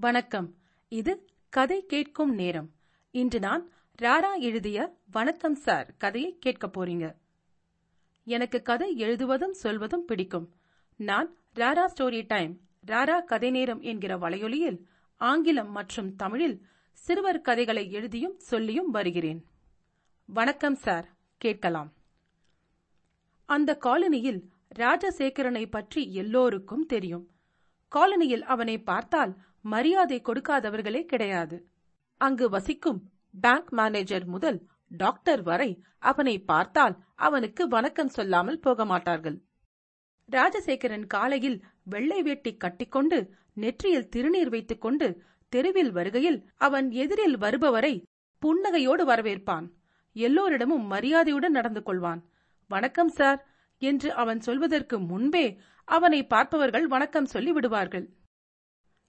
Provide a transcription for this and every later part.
வணக்கம். இது கதை கேட்கும் நேரம். இன்று நான் ராரா எழுதிய வணக்கம் சார் கதையை கேட்கப் போறீங்க. எனக்கு கதை எழுதுவதும் சொல்வதும் பிடிக்கும். நான் ராரா ஸ்டோரி டைம் ராரா கதை நேரம் என்கிற வலையொலியில் ஆங்கிலம் மற்றும் தமிழில் சிறுவர் கதைகளை எழுதியும் சொல்லியும் வருகிறேன். வணக்கம் சார் கேட்கலாம். அந்த காலனியில் ராஜசேகரனை பற்றி எல்லோருக்கும் தெரியும். காலனியில் அவனை பார்த்தால் மரியாதை கொடுக்காதவர்களே கிடையாது. அங்கு வசிக்கும் பேங்க் மேனேஜர் முதல் டாக்டர் வரை அவனை பார்த்தால் அவனுக்கு வணக்கம் சொல்லாமல் போக மாட்டார்கள் ராஜசேகரன் காலையில் வெள்ளை வேட்டி கட்டிக்கொண்டு நெற்றியில் திருநீர் வைத்துக் கொண்டு தெருவில் வருகையில் அவன் எதிரில் வருபவரை புன்னகையோடு வரவேற்பான். எல்லோரிடமும் மரியாதையுடன் நடந்து கொள்வான். வணக்கம் சார் என்று அவன் சொல்வதற்கு முன்பே அவனை பார்ப்பவர்கள் வணக்கம் சொல்லி விடுவார்கள்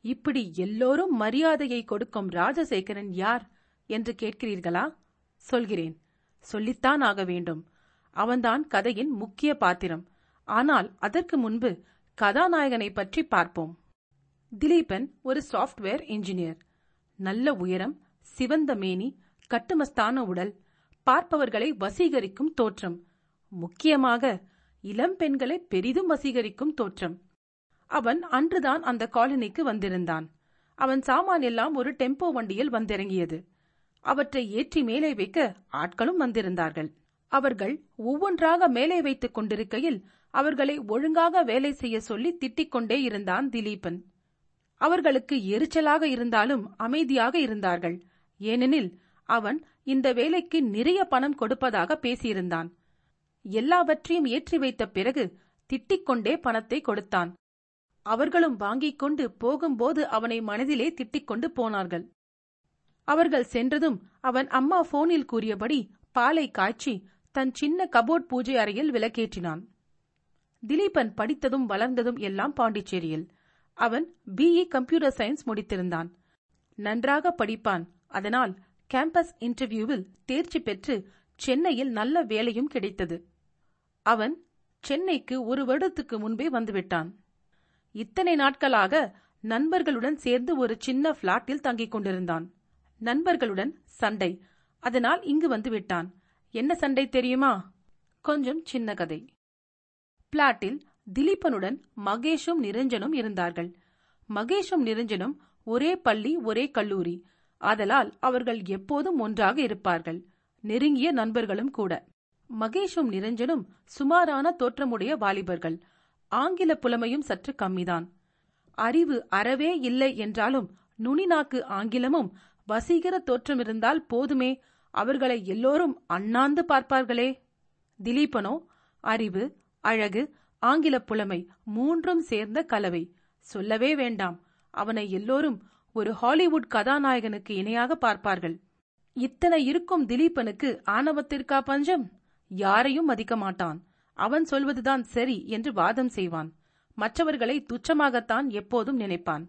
இப்படி எல்லோரும் மரியாதையை கொடுக்கும் ராஜசேகரன் யார் என்று கேட்கிறீர்களா? சொல்கிறேன். சொல்லித்தான் ஆக வேண்டும். அவன்தான் கதையின் முக்கிய பாத்திரம். ஆனால் அதற்கு முன்பு கதாநாயகனை பற்றி பார்ப்போம். திலீபன் ஒரு சாஃப்ட்வேர் இன்ஜினியர். நல்ல உயரம் சிவந்த மேனி கட்டுமஸ்தான உடல் பார்ப்பவர்களை வசீகரிக்கும் தோற்றம். முக்கியமாக இளம் பெண்களை பெரிதும் வசீகரிக்கும் தோற்றம். அவன் அன்றுதான் அந்த காலனிக்கு வந்திருந்தான். அவன் சாமான் எல்லாம் ஒரு டெம்போ வண்டியில் வந்திறங்கியது. அவற்றை ஏற்றி மேலே வைக்க ஆட்களும் வந்திருந்தார்கள். அவர்கள் ஒவ்வொன்றாக மேலே வைத்துக் கொண்டிருக்கையில் அவர்களை ஒழுங்காக வேலை செய்ய சொல்லி திட்டிக் கொண்டே இருந்தான் திலீபன். அவர்களுக்கு எரிச்சலாக இருந்தாலும் அமைதியாக இருந்தார்கள். ஏனெனில் அவன் இந்த வேலைக்கு நிறைய பணம் கொடுப்பதாக பேசியிருந்தான். எல்லாவற்றையும் ஏற்றி வைத்த பிறகு திட்டிக் கொண்டே பணத்தை கொடுத்தான். அவர்களும் வாங்கிக் கொண்டு போகும்போது அவனை மனதிலே திட்டிக் கொண்டு போனார்கள். அவர்கள் சென்றதும் அவன் அம்மா போனில் கூறியபடி பாலை காய்ச்சி தன் சின்ன கபோர்ட் பூஜை அறையில் விளக்கேற்றினான். திலீபன் படித்ததும் வளர்ந்ததும் எல்லாம் பாண்டிச்சேரியில். அவன் பிஇ கம்ப்யூட்டர் சயின்ஸ் முடித்திருந்தான். நன்றாக படிப்பான். அதனால் கேம்பஸ் இன்டர்வியூவில் தேர்ச்சி பெற்று சென்னையில் நல்ல வேலையும் கிடைத்தது. அவன் சென்னைக்கு ஒரு வருடத்துக்கு முன்பே வந்துவிட்டான். இத்தனை நாட்களாக நண்பர்களுடன் சேர்ந்து ஒரு சின்ன பிளாட்டில் தங்கிக் கொண்டிருந்தான். நண்பர்களுடன் சண்டை. அதனால் இங்கு வந்து விட்டான். என்ன சண்டை தெரியுமா? கொஞ்சம் சின்ன கதை. பிளாட்டில் திலீபனுடன் மகேஷும் நிரஞ்சனும் இருந்தார்கள். மகேஷும் நிரஞ்சனும் ஒரே பள்ளி ஒரே கல்லூரி. ஆதலால் அவர்கள் எப்போதும் ஒன்றாக இருப்பார்கள். நெருங்கிய நண்பர்களும் கூட. மகேஷும் நிரஞ்சனும் சுமாரான தோற்றமுடைய வாலிபர்கள். ஆங்கில புலமையும் சற்று கம்மிதான். அறிவு அறவே இல்லை என்றாலும் நுனிநாக்கு ஆங்கிலமும் வசீகர தோற்றம் இருந்தால் போதுமே. அவர்களை எல்லோரும் அண்ணாந்து பார்ப்பார்களே. திலீபனோ அறிவு அழகு ஆங்கில புலமை மூன்றும் சேர்ந்த கலவை. சொல்லவே வேண்டாம். அவனை எல்லோரும் ஒரு ஹாலிவுட் கதாநாயகனுக்கு இணையாக பார்ப்பார்கள். இத்தனை இருக்கும் திலீபனுக்கு ஆணவத்திற்கா பஞ்சம்? யாரையும் மதிக்க மாட்டான். அவன் சொல்வதுதான் சரி என்று வாதம் செய்வான். மற்றவர்களை துச்சமாகத்தான் எப்போதும் நினைப்பான்.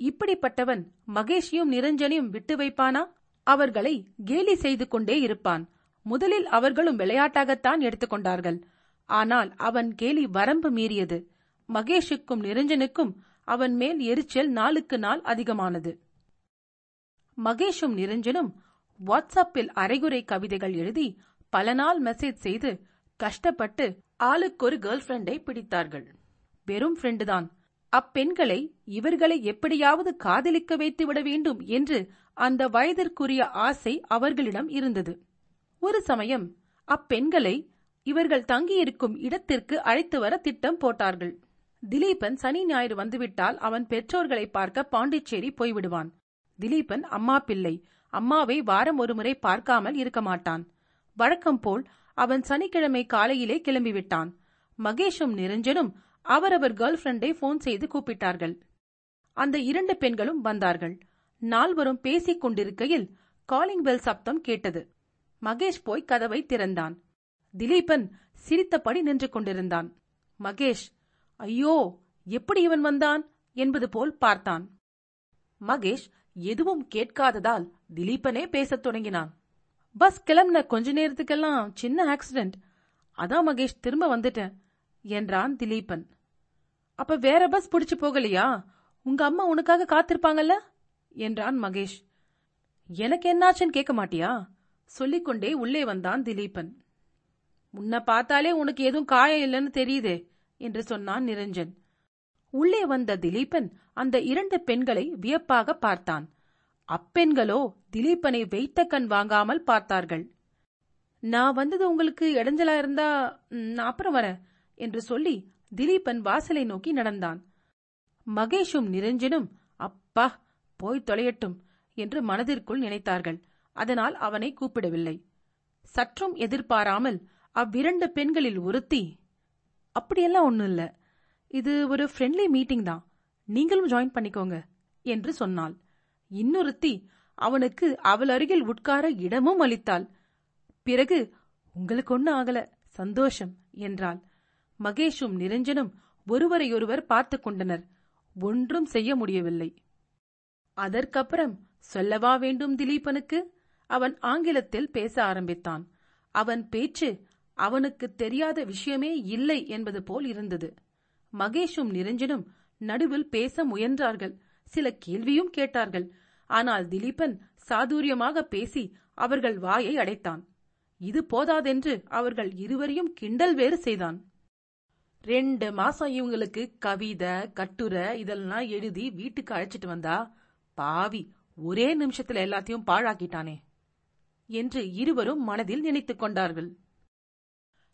இப்படிப்பட்டவன் மகேஷியும் நிரஞ்சனையும் விட்டு வைப்பானா? அவர்களை கேலி செய்து கொண்டே இருப்பான். முதலில் அவர்களும் விளையாட்டாகத்தான் எடுத்துக்கொண்டார்கள் ஆனால் அவன் கேலி வரம்பு மீறியது. மகேஷுக்கும் நிரஞ்சனுக்கும் அவன் மேல் எரிச்சல் நாளுக்கு நாள் அதிகமானது. மகேஷும் நிரஞ்சனும் வாட்ஸ்அப்பில் அரைகுறை கவிதைகள் எழுதி பல நாள் மெசேஜ் செய்து கஷ்டப்பட்டு ஆளுக்கொரு கேர்ள் ஃப்ரெண்டை பிடித்தார்கள். வெறும் ஃப்ரெண்டு தான் அப்பெண்களை இவர்களை எப்படியாவது காதலிக்க வைத்து விட வேண்டும் என்று அந்த வயதிற்குரிய ஆசை அவர்களிடம் இருந்தது. ஒரு சமயம் அப்பெண்களை இவர்கள் தங்கியிருக்கும் இடத்திற்கு அழைத்து வர திட்டம் போட்டார்கள். திலீபன் சனி ஞாயிறு வந்துவிட்டால் அவன் பெற்றோர்களை பார்க்க பாண்டிச்சேரி போய்விடுவான். திலீபன் அம்மா பிள்ளை. அம்மாவை வாரம் ஒருமுறை பார்க்காமல் இருக்க மாட்டான். வழக்கம் போல் அவன் சனிக்கிழமை காலையிலே கிளம்பிவிட்டான். மகேஷும் நிரஞ்சனும் அவரவர் கேர்ள் ஃப்ரெண்டை போன் செய்து கூப்பிட்டார்கள். அந்த இரண்டு பெண்களும் வந்தார்கள். நால்வரும் பேசிக் கொண்டிருக்கையில் காலிங் பெல் சப்தம் கேட்டது. மகேஷ் போய் கதவை திறந்தான். திலீபன் சிரித்தபடி நின்று கொண்டிருந்தான். மகேஷ் ஐயோ எப்படி இவன் வந்தான்? என்பது போல் பார்த்தான். மகேஷ் எதுவும் கேட்காததால் திலீபனே பேசத் தொடங்கினான். பஸ் கிளம்பின கொஞ்ச நேரத்துக்கெல்லாம் சின்ன ஆக்சிடென்ட் அதான் மகேஷ் திரும்ப வந்துட்டேன் என்றான் திலீபன். அப்ப வேற பஸ் பிடிச்சு போகலையா? உங்க அம்மா உனக்காக காத்திருப்பாங்கல்ல? என்றான் மகேஷ். எனக்கு என்னாச்சுன்னு கேட்க மாட்டியா? சொல்லிக்கொண்டே உள்ளே வந்தான் திலீபன். உன்னை பார்த்தாலே உனக்கு எதுவும் காயம் இல்லைன்னு தெரியுதே என்று சொன்னான் நிரஞ்சன். உள்ளே வந்த திலீபன் அந்த இரண்டு பெண்களை வியப்பாக பார்த்தான். அப்பெண்களோ திலீபனை வைத்த கண் வாங்காமல் பார்த்தார்கள். நான் வந்தது உங்களுக்கு இடைஞ்சலா இருந்தா நான் அப்புறம் வரேன் என்று சொல்லி திலீபன் வாசலை நோக்கி நடந்தான். மகேஷும் நிரஞ்சனும் அப்பா போய் தொலையட்டும் என்று மனதிற்குள் நினைத்தார்கள். அதனால் அவனை கூப்பிடவில்லை. சற்றும் எதிர்பாராமல் அவ்விரண்டு பெண்களில் ஒருத்தி அப்படியெல்லாம் ஒண்ணும் இல்ல. இது ஒரு ஃப்ரெண்ட்லி மீட்டிங் தான். நீங்களும் ஜாயின் பண்ணிக்கோங்க என்று சொன்னாள். இன்னொருத்தி அவனுக்கு அவள் அருகில் உட்கார இடமும் அளித்தாள். பிறகு உங்களுக்கு ஒண்ணு ஆகல சந்தோஷம் என்றாள். மகேஷும் நிரஞ்சனும் ஒருவரையொருவர் பார்த்து கொண்டனர். ஒன்றும் செய்ய முடியவில்லை. அதற்கப்புறம் சொல்லவா வேண்டும் திலீபனுக்கு? அவன் ஆங்கிலத்தில் பேச ஆரம்பித்தான். அவன் பேச்சு அவனுக்கு தெரியாத விஷயமே இல்லை என்பது போல் இருந்தது. மகேஷும் நிரஞ்சனும் நடுவில் பேச முயன்றார்கள். சில கேள்வியும் கேட்டார்கள். ஆனால் திலீபன் சாதுரியமாக பேசி அவர்கள் வாயை அடைத்தான். இது போதாதென்று அவர்கள் இருவரையும் கிண்டல் வேறு செய்தான். ரெண்டு மாசம் இவங்களுக்கு கவிதை கட்டுரை இதெல்லாம் எழுதி வீட்டுக்கு அழைச்சிட்டு வந்தா பாவி ஒரே நிமிஷத்துல எல்லாத்தையும் பாழாக்கிட்டானே என்று இருவரும் மனதில் நினைத்துக் கொண்டார்கள்.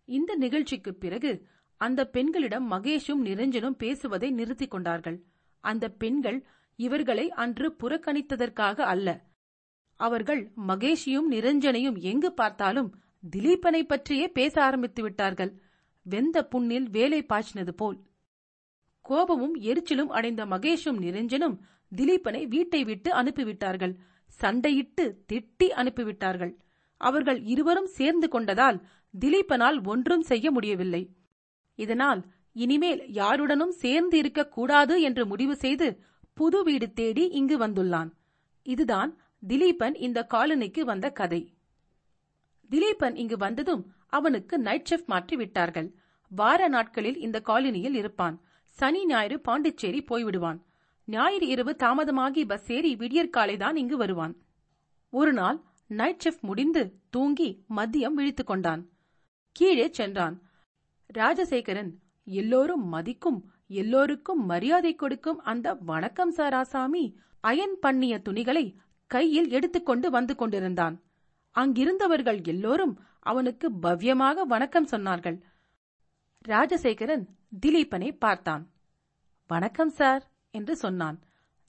இந்த நிகழ்ச்சிக்கு பிறகு அந்த பெண்களிடம் மகேஷும் நிரஞ்சனும் பேசுவதை நிறுத்திக் கொண்டார்கள். அந்த பெண்கள் இவர்களை அன்று புறக்கணித்ததற்காக அல்ல. அவர்கள் மகேஷியும் நிரஞ்சனையும் எங்கு பார்த்தாலும் திலீபனை பற்றியே பேச ஆரம்பித்து விட்டார்கள். வெந்த புண்ணில் வேலை பாய்ச்சினது போல். கோபமும் எரிச்சலும் அடைந்த மகேஷும் நிரஞ்சனும் திலீபனை வீட்டை விட்டு அனுப்பிவிட்டார்கள். சண்டையிட்டு திட்டி அனுப்பிவிட்டார்கள். அவர்கள் இருவரும் சேர்ந்து கொண்டதால் திலீபனால் ஒன்றும் செய்ய முடியவில்லை. இதனால் இனிமேல் யாருடனும் சேர்ந்து இருக்கக்கூடாது என்று முடிவு செய்து புது வீடு தேடி இங்கு வந்துள்ளான். இதுதான் திலீபன் இந்த காலனிக்கு வந்த கதை. திலீபன் இங்கு வந்ததும் அவனுக்கு நைட் ஷிஃப்ட் மாற்றி விட்டார்கள் வார நாட்களில் இந்த காலனியில் இருப்பான். சனி ஞாயிறு பாண்டிச்சேரி போய்விடுவான். ஞாயிறு இரவு தாமதமாகி பஸ் ஏறி விடியற்காலைதான் இங்கு வருவான். ஒரு நாள் நைட் ஷிஃப்ட் முடிந்து தூங்கி மதியம் விழித்துக் கொண்டான். கீழே சென்றான். ராஜசேகரன் எல்லோரும் மதிக்கும் எல்லோருக்கும் மரியாதை கொடுக்கும் அந்த வணக்கம் சார் ஆசாமி அயன் பண்ணிய துணிகளை கையில் எடுத்துக்கொண்டு வந்து கொண்டிருந்தான். அங்கிருந்தவர்கள் எல்லோரும் அவனுக்கு பவ்யமாக வணக்கம் சொன்னார்கள். ராஜசேகரன் திலீபனை பார்த்தான். வணக்கம் சார் என்று சொன்னான்.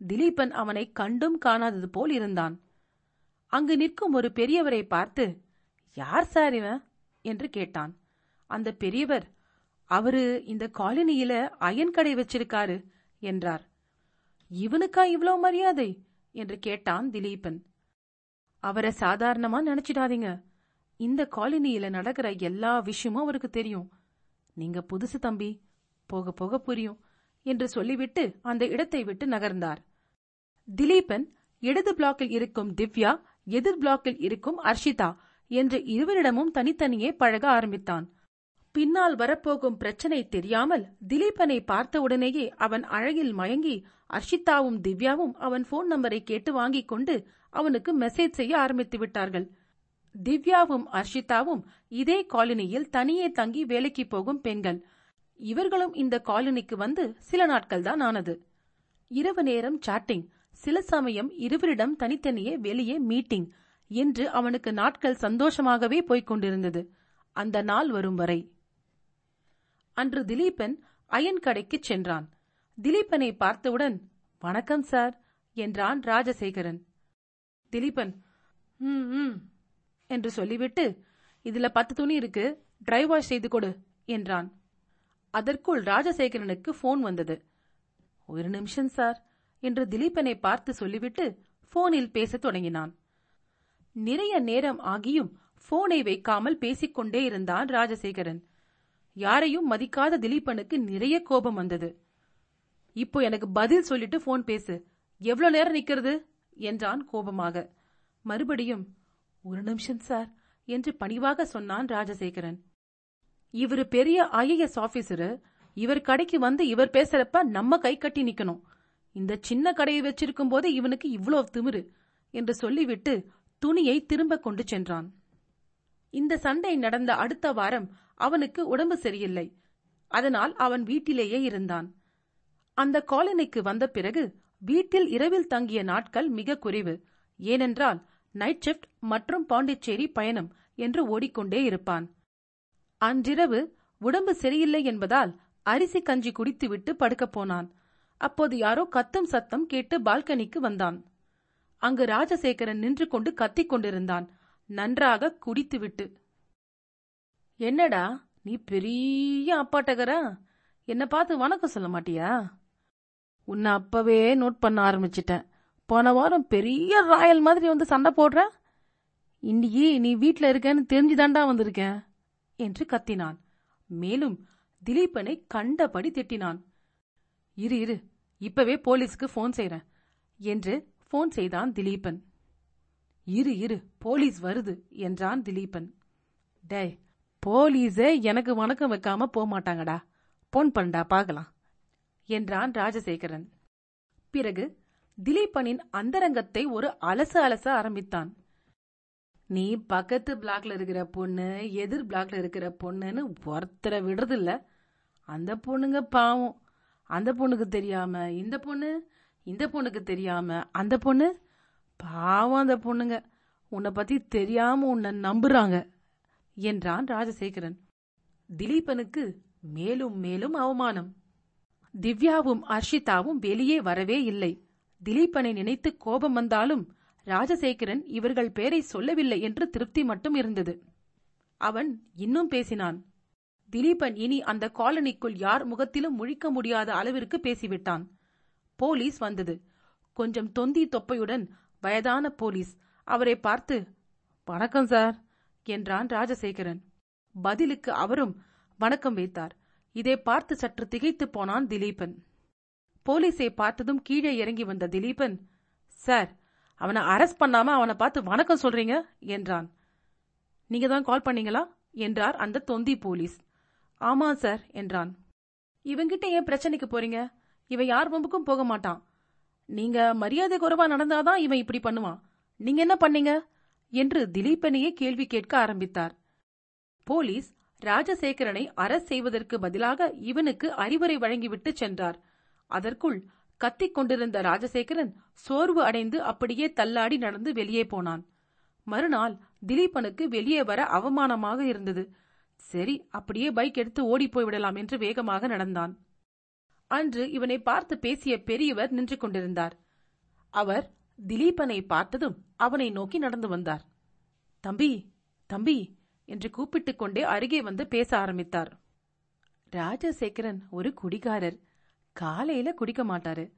திலீபன் அவனை கண்டும் காணாதது போல் இருந்தான். அங்கு நிற்கும் ஒரு பெரியவரை பார்த்து யார் சார் இவன்? என்று கேட்டான். அந்த பெரியவர் அவரு இந்த காலனியில அயன் கடை வச்சிருக்காரு என்றார். இவனுக்கா இவ்ளோ மரியாதை? என்று கேட்டான் திலீபன். அவரை சாதாரணமா நினைச்சிடாதீங்க. இந்த காலனியில நடக்கிற எல்லா விஷயமும் அவருக்கு தெரியும். நீங்க புதுசு தம்பி போக போக புரியும் என்று சொல்லிவிட்டு அந்த இடத்தை விட்டு நகர்ந்தார். திலீபன் இடது பிளாக்கில் இருக்கும் திவ்யா எதிர் பிளாக்கில் இருக்கும் அர்ஷிதா என்று இருவரிடமும் தனித்தனியே பழக ஆரம்பித்தான். பின்னால் வரப்போகும் பிரச்சனை தெரியாமல் திலீபனை பார்த்தவுடனேயே அவன் அழகில் மயங்கி அர்ஷிதாவும் திவ்யாவும் அவன் போன் நம்பரை கேட்டு வாங்கிக் கொண்டு அவனுக்கு மெசேஜ் செய்ய ஆரம்பித்து விட்டார்கள். திவ்யாவும் அர்ஷிதாவும் இதே காலனியில் தனியே தங்கி வேலைக்கு போகும் பெண்கள். இவர்களும் இந்த காலனிக்கு வந்து சில நாட்கள் தான் ஆனது. இரவு நேரம் சாட்டிங் சில சமயம் இருவரிடம் தனித்தனியே வெளியே மீட்டிங் என்று அவனுக்கு நாட்கள் சந்தோஷமாகவே போய்க் கொண்டிருந்தது. அந்த நாள் வரும் வரை அன்று திலீபன் அயன் கடைக்குச் சென்றான். திலீபனை பார்த்தவுடன் வணக்கம் சார் என்றான் ராஜசேகரன். திலீபன் ம் ம் என்று சொல்லிவிட்டு இதுல பத்து துணி இருக்கு ட்ரை வாஷ் செய்து கொடு என்றான். அதற்குள் ராஜசேகரனுக்கு போன் வந்தது. ஒரு நிமிஷம் சார் என்று திலீபனை பார்த்து சொல்லிவிட்டு போனில் பேசத் தொடங்கினான். நிறைய நேரம் ஆகியும் போனை வைக்காமல் பேசிக்கொண்டே இருந்தான் ராஜசேகரன். யாரையும் மதிக்காத திலீபனுக்கு நிறைய கோபம் வந்தது. இப்போ எனக்கு பதில் சொல்லிட்டு போன் பேசு. எவ்வளவு நேரம் நிக்கிறது? என்றான் கோபமாக. மறுபடியும் ஒரு நிமிஷம் சார் என்று பணிவாக சொன்னான் ராஜசேகரன். இவரு பெரிய ஐஏஎஸ் ஆபீசரு இவர் கடைக்கு வந்து இவர் பேசுறப்ப நம்ம கை கட்டி நிக்கணும். இந்த சின்ன கடையை வச்சிருக்கும் போதே இவனுக்கு இவ்வளோ திமிரு என்று சொல்லிவிட்டு துணியை திரும்ப கொண்டு சென்றான். இந்த சண்டை நடந்த அடுத்த வாரம் அவனுக்கு உடம்பு சரியில்லை. அதனால் அவன் வீட்டிலேயே இருந்தான். அந்த காலனிக்கு வந்த பிறகு வீட்டில் இரவில் தங்கிய நாட்கள் மிக குறைவு. ஏனென்றால் நைட் ஷிப்ட் மற்றும் பாண்டிச்சேரி பயணம் என்று ஓடிக்கொண்டே இருப்பான். அன்றிரவு உடம்பு சரியில்லை என்பதால் அரிசி கஞ்சி குடித்துவிட்டு படுக்கப் போனான். அப்போது யாரோ கத்தும் சத்தம் கேட்டு பால்கனிக்கு வந்தான். அங்கு ராஜசேகரன் நின்று கொண்டு கத்திக் கொண்டிருந்தான். நன்றாக குடித்துவிட்டு. என்னடா நீ பெரிய அப்பாட்டகரா? என்ன பார்த்து வணக்கம் சொல்ல மாட்டியா? உன்னை அப்பவே நோட் பண்ண ஆரம்பிச்சிட்டேன். போன வாரம் பெரிய ராயல் மாதிரி வந்து சண்டை போடுற? இன்னைக்கு நீ வீட்டில் இருக்கேன்னு தெரிஞ்சுதாண்டா வந்திருக்கேன் என்று கத்தினான். மேலும் திலீபனை கண்டபடி திட்டினான். இரு இரு இப்பவே போலீஸுக்கு ஃபோன் செய்றேன் என்று ஃபோன் செய்தான் திலீபன். இரு இரு போலீஸ் வருது என்றான் திலீபன். டே போலீஸே எனக்கு வணக்கம் வைக்காம போக மாட்டாங்கடா போன் பண்ணடா பார்க்கலாம் என்றான் ராஜசேகரன். பிறகு திலீபனின் அந்தரங்கத்தை ஒரு அலச அலச ஆரம்பித்தான். நீ பக்கத்து பிளாக்ல இருக்கிற பொண்ணு எதிர் பிளாக்ல இருக்கிற பொண்ணுன்னு ஒருத்தரை விடுறதில்ல. அந்த பொண்ணுங்க பாவம். அந்த பொண்ணுக்கு தெரியாம இந்த பொண்ணு இந்த பொண்ணுக்கு தெரியாம அந்த பொண்ணு பாவம் அந்த பொண்ணுங்க. உன்னை பத்தி தெரியாம உன்னை நம்புறாங்க என்றான் ராஜசேகரன். திலீபனுக்கு மேலும் மேலும் அவமானம். திவ்யாவும் அர்ஷிதாவும் வெளியே வரவே இல்லை. திலீபனை நினைத்து கோபம் வந்தாலும் ராஜசேகரன் இவர்கள் பேரை சொல்லவில்லை என்று திருப்தி மட்டும் இருந்தது. அவன் இன்னும் பேசினான். திலீபன் இனி அந்த காலனிக்குள் யார் முகத்திலும் முழிக்க முடியாத அளவிற்கு பேசிவிட்டான். போலீஸ் வந்தது. கொஞ்சம் தொந்தி தொப்பையுடன் வயதான போலீஸ். அவரை பார்த்து வணக்கம் சார் என்றான் ராஜசேகரன். பதிலுக்கு அவரும் வணக்கம் வைத்தார். இதை பார்த்து சற்று திகைத்து போனான் திலீபன். போலீஸை பார்த்ததும் கீழே இறங்கி வந்த திலீபன் சார் அவனை அரெஸ்ட் பண்ணாம அவனை பார்த்து வணக்கம் சொல்றீங்க? என்றான். நீங்க தான் கால் பண்ணீங்களா? என்றார் அந்த தொந்தி போலீஸ். ஆமா சார் என்றான். இவங்கிட்ட ஏன் பிரச்சனைக்கு போறீங்க? இவன் யார் வம்புக்கும் போக மாட்டான். நீங்க மரியாதை குறைவா நடந்தாதான் இவன் இப்படி பண்ணுவான். நீங்க என்ன பண்ணீங்க? என்று திலீபனையே கேள்வி கேட்க ஆரம்பித்தார். போலீஸ் ராஜசேகரனை அரசு செய்வதற்கு பதிலாக இவனுக்கு அறிவுரை வழங்கிவிட்டு சென்றார். அதற்குள் கத்திக் கொண்டிருந்த ராஜசேகரன் சோர்வு அடைந்து அப்படியே தள்ளாடி நடந்து வெளியே போனான். மறுநாள் திலீபனுக்கு வெளியே வர அவமானமாக இருந்தது. சரி அப்படியே பைக் எடுத்து ஓடி போய்விடலாம் என்று வேகமாக நடந்தான். அன்று இவனை பார்த்து பேசிய பெரியவர் நின்று கொண்டிருந்தார். அவர் திலீபனை பார்த்ததும் அவனை நோக்கி நடந்து வந்தார். தம்பி தம்பி என்று கூப்பிட்டுக் கொண்டே அருகே வந்து பேச ஆரம்பித்தார். ராஜசேகரன் ஒரு குடிகாரர். காலையில குடிக்க மாட்டாரு.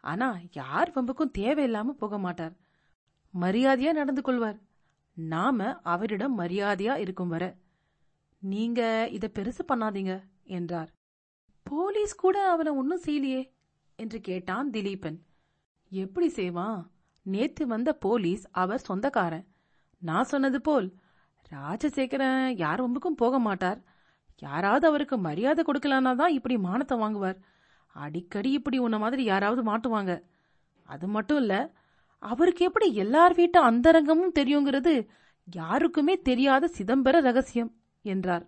ஆனா யார் வம்புக்கும் தேவையில்லாம போக மாட்டார். மரியாதையா நடந்து கொள்வார். நாம அவரிடம் மரியாதையா இருக்கும் வர. நீங்க இத பெருசு பண்ணாதீங்க என்றார். போலீஸ் கூட அவனை ஒன்னும் செய்யலையே என்று கேட்டான் திலீபன். எப்படி செய்வான் நேத்து வந்த போலீஸ் அவர் சொந்தக்காரன். நான் சொன்னது போல் ராஜசேகரன் யார் ஒம்புக்கும் போக மாட்டார். யாராவது அவருக்கு மரியாதை கொடுக்கலன்னா தான் இப்படி மானத்தை வாங்குவார். அடிக்கடி இப்படி உன்ன மாதிரி யாராவது மாட்டுவாங்க. அது மட்டும் இல்ல அவருக்கு எப்படி எல்லார் வீட்டு அந்தரங்கமும் தெரியுங்கிறது யாருக்குமே தெரியாத சிதம்பர ரகசியம் என்றார்.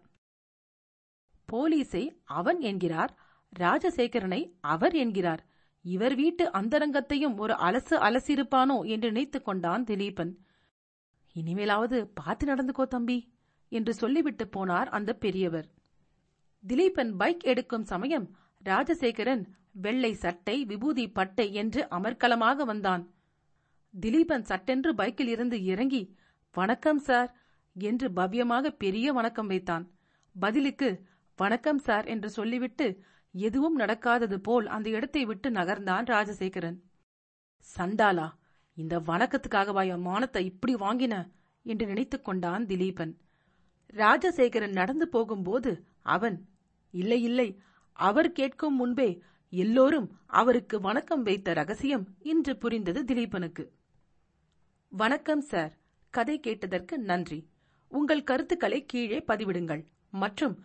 போலீசை அவன் என்கிறார் ராஜசேகரனை அவர் என்கிறார். இவர் வீட்டு அந்தரங்கத்தையும் ஒரு அலசு அலசிருப்பானோ என்று நினைத்துக் கொண்டான் திலீபன். இனிமேலாவது பார்த்து நடந்துக்கோ தம்பி என்று சொல்லிவிட்டு போனார் அந்த பெரியவர். திலீபன் பைக் எடுக்கும் சமயம் ராஜசேகரன் வெள்ளை சட்டை விபூதி பட்டை என்று அமர்க்கலமாக வந்தான். திலீபன் சட்டென்று பைக்கில் இருந்து இறங்கி வணக்கம் சார் என்று பவ்யமாக பெரிய வணக்கம் வைத்தான். பதிலுக்கு வணக்கம் சார் என்று சொல்லிவிட்டு எதுவும் நடக்காதது போல் அந்த இடத்தை விட்டு நகர்ந்தான் ராஜசேகரன். சண்டாலா இந்த வணக்கத்துக்காகவா என் மானத்தை இப்படி வாங்கின? என்று நினைத்துக் கொண்டான் திலீபன். ராஜசேகரன் நடந்து போகும்போது அவன் இல்லை இல்லை அவர் கேட்கும் முன்பே எல்லோரும் அவருக்கு வணக்கம் வைத்த ரகசியம் இன்று புரிந்தது திலீபனுக்கு. வணக்கம் சார் கதை கேட்டதற்கு நன்றி. உங்கள் கருத்துக்களை கீழே பதிவிடுங்கள். மற்றும்